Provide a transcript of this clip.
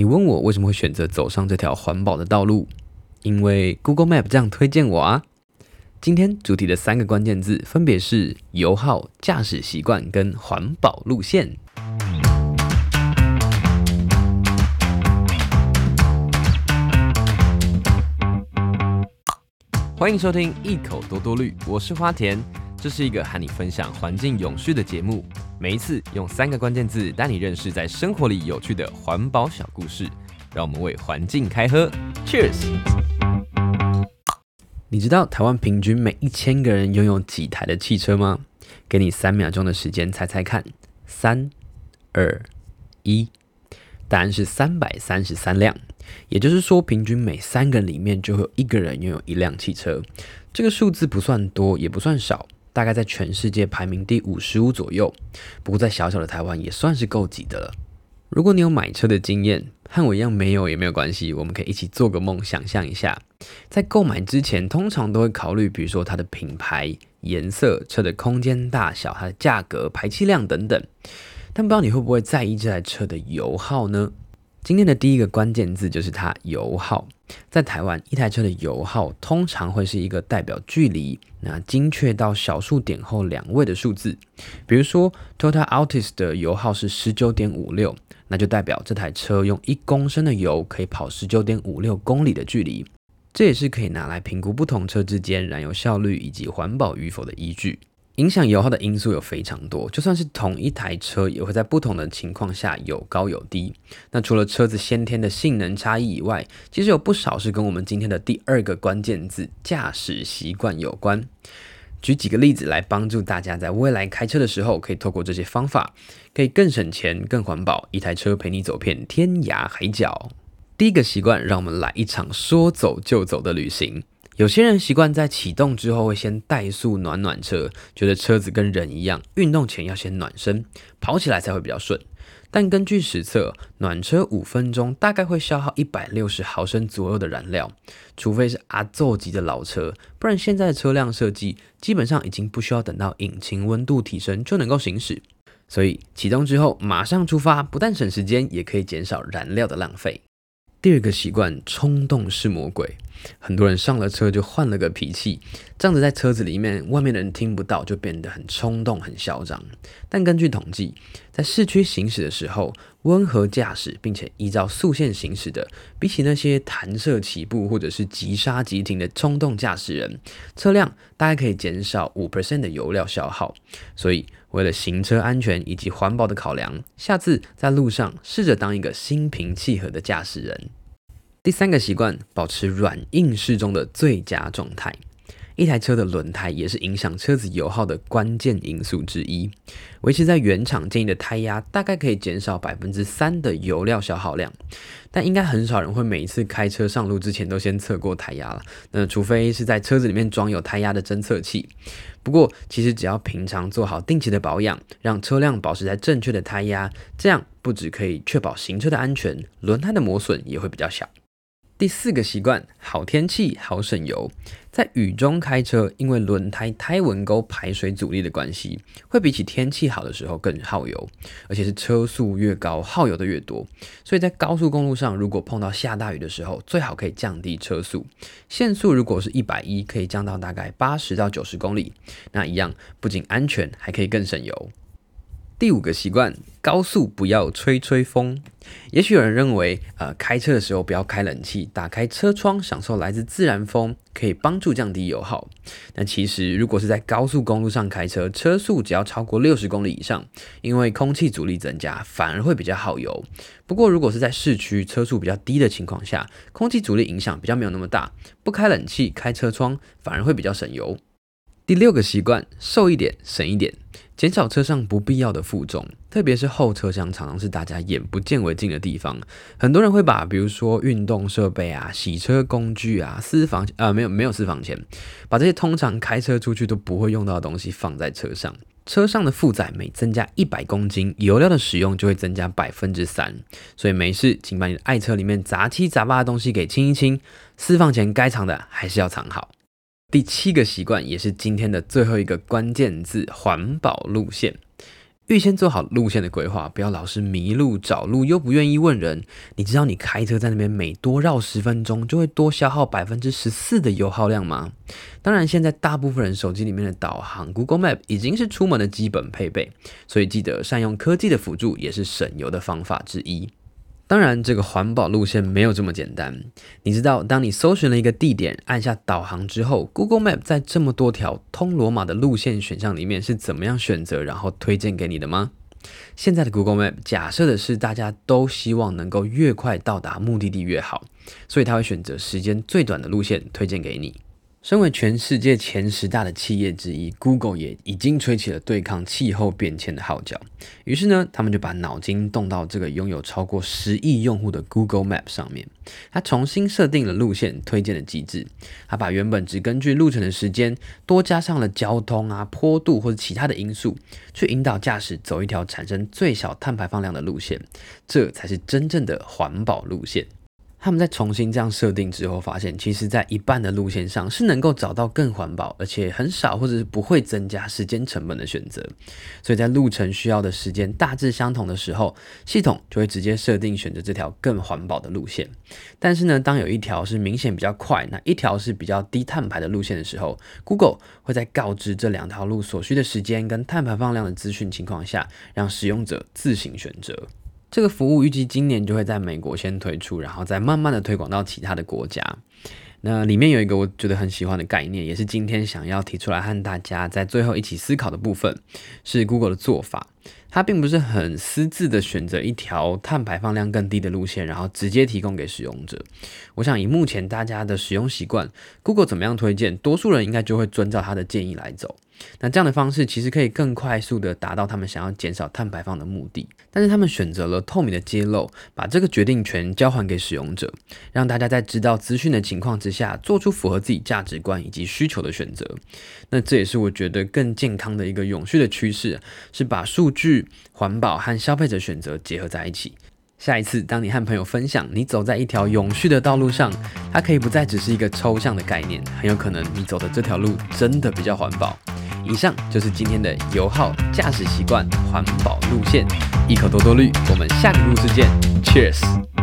你问我为什么会选择走上这条环保的道路？因为 Google Map 这样推荐我啊。今天主题的三个关键字分别是油耗、驾驶习惯跟环保路线。欢迎收听一口多多绿，我是花田，这是一个和你分享环境永续的节目。每一次用三个关键字带你认识在生活里有趣的环保小故事，让我们为环境开喝，Cheers！你知道台湾平均每一千个人拥有几台的汽车吗？给你三秒钟的时间猜猜看，三、二、一，答案是三百三十三辆。也就是说，平均每三个人里面就会有一个人拥有一辆汽车。这个数字不算多，也不算少，大概在全世界排名第五十五左右。不过在小小的台湾也算是够挤的了。如果你有买车的经验，和我一样没有也没有关系，我们可以一起做个梦，想象一下，在购买之前，通常都会考虑，比如说它的品牌、颜色、车的空间大小、它的价格、排气量等等。但不知道你会不会在意这台车的油耗呢？今天的第一个关键字就是它油耗。在台湾，一台车的油耗通常会是一个代表距离，那精确到小数点后两位的数字。比如说，Toyota Altis 的油耗是十九点五六，那就代表这台车用一公升的油可以跑十九点五六公里的距离。这也是可以拿来评估不同车之间燃油效率以及环保与否的依据。影响油耗的因素有非常多，就算是同一台车，也会在不同的情况下有高有低。那除了车子先天的性能差异以外，其实有不少是跟我们今天的第二个关键字驾驶习惯有关。举几个例子来帮助大家在未来开车的时候，可以透过这些方法，可以更省钱、更环保，一台车陪你走遍天涯海角。第一个习惯，让我们来一场说走就走的旅行。有些人习惯在启动之后会先怠速暖暖车，觉得车子跟人一样，运动前要先暖身，跑起来才会比较顺。但根据实测，暖车五分钟大概会消耗一百六十毫升左右的燃料，除非是阿祖级的老车，不然现在的车辆设计基本上已经不需要等到引擎温度提升就能够行驶。所以启动之后马上出发，不但省时间，也可以减少燃料的浪费。第二个习惯，冲动是魔鬼。很多人上了车就换了个脾气，这样子在车子里面，外面的人听不到，就变得很冲动、很嚣张。但根据统计，在市区行驶的时候，温和驾驶并且依照速线行驶的，比起那些弹射起步或者是急刹急停的冲动驾驶人，车辆大概可以减少五 percent 的油料消耗。所以，为了行车安全以及环保的考量，下次在路上试着当一个心平气和的驾驶人。第三个习惯，保持软硬适中的最佳状态。一台车的轮胎也是影响车子油耗的关键因素之一。维持在原厂建议的胎压，大概可以减少百分之三的油料消耗量。但应该很少人会每一次开车上路之前都先测过胎压了。那除非是在车子里面装有胎压的侦测器。不过，其实只要平常做好定期的保养，让车辆保持在正确的胎压，这样不只可以确保行车的安全，轮胎的磨损也会比较小。第四个习惯，好天气好省油。在雨中开车，因为轮胎胎纹沟排水阻力的关系，会比起天气好的时候更耗油，而且是车速越高，耗油的越多。所以在高速公路上，如果碰到下大雨的时候，最好可以降低车速。限速如果是一百一，可以降到大概八十到九十公里。那一样不仅安全，还可以更省油。第五个习惯，高速不要吹吹风。也许有人认为，呃，开车的时候不要开冷气，打开车窗享受来自自然风，可以帮助降低油耗。但其实，如果是在高速公路上开车，车速只要超过六十公里以上，因为空气阻力增加，反而会比较耗油。不过，如果是在市区车速比较低的情况下，空气阻力影响比较没有那么大，不开冷气，开车窗反而会比较省油。第六个习惯，瘦一点，省一点。减少车上不必要的负重，特别是后车厢，常常是大家眼不见为净的地方。很多人会把，比如说运动设备啊、洗车工具啊、私房啊、呃，没有没有私房钱，把这些通常开车出去都不会用到的东西放在车上。车上的负载每增加一百公斤，油料的使用就会增加百分之三。所以没事，请把你的爱车里面杂七杂八的东西给清一清，私房钱该藏的还是要藏好。第七个习惯也是今天的最后一个关键字：环保路线。预先做好路线的规划，不要老是迷路找路又不愿意问人。你知道你开车在那边每多绕十分钟就会多消耗百分之十四的油耗量吗？当然，现在大部分人手机里面的导航 Google Map 已经是出门的基本配备，所以记得善用科技的辅助也是省油的方法之一。当然，这个环保路线没有这么简单。你知道，当你搜寻了一个地点，按下导航之后，Google Map 在这么多条通罗马的路线选项里面是怎么样选择，然后推荐给你的吗？现在的 Google Map 假设的是大家都希望能够越快到达目的地越好，所以它会选择时间最短的路线推荐给你。身为全世界前十大的企业之一，Google 也已经吹起了对抗气候变迁的号角。于是呢，他们就把脑筋动到这个拥有超过十亿用户的 Google Map 上面。他重新设定了路线推荐的机制，他把原本只根据路程的时间，多加上了交通啊、坡度或者其他的因素，去引导驾驶走一条产生最小碳排放量的路线。这才是真正的环保路线。他们在重新这样设定之后，发现其实，在一半的路线上是能够找到更环保，而且很少或者是不会增加时间成本的选择。所以在路程需要的时间大致相同的时候，系统就会直接设定选择这条更环保的路线。但是呢，当有一条是明显比较快，那一条是比较低碳排的路线的时候，Google 会在告知这两条路所需的时间跟碳排放量的资讯情况下，让使用者自行选择。这个服务预计今年就会在美国先推出，然后再慢慢的推广到其他的国家。那里面有一个我觉得很喜欢的概念，也是今天想要提出来和大家在最后一起思考的部分，是 Google 的做法。它并不是很私自的选择一条碳排放量更低的路线，然后直接提供给使用者。我想以目前大家的使用习惯，Google 怎么样推荐，多数人应该就会遵照他的建议来走。那这样的方式其实可以更快速的达到他们想要减少碳排放的目的，但是他们选择了透明的揭露，把这个决定权交还给使用者，让大家在知道资讯的情况之下，做出符合自己价值观以及需求的选择。那这也是我觉得更健康的一个永续的趋势，是把数据、环保和消费者选择结合在一起。下一次，当你和朋友分享你走在一条永续的道路上，它可以不再只是一个抽象的概念，很有可能你走的这条路真的比较环保。以上就是今天的油耗、驾驶习惯、环保路线，一口多多绿。我们下个故事见，Cheers。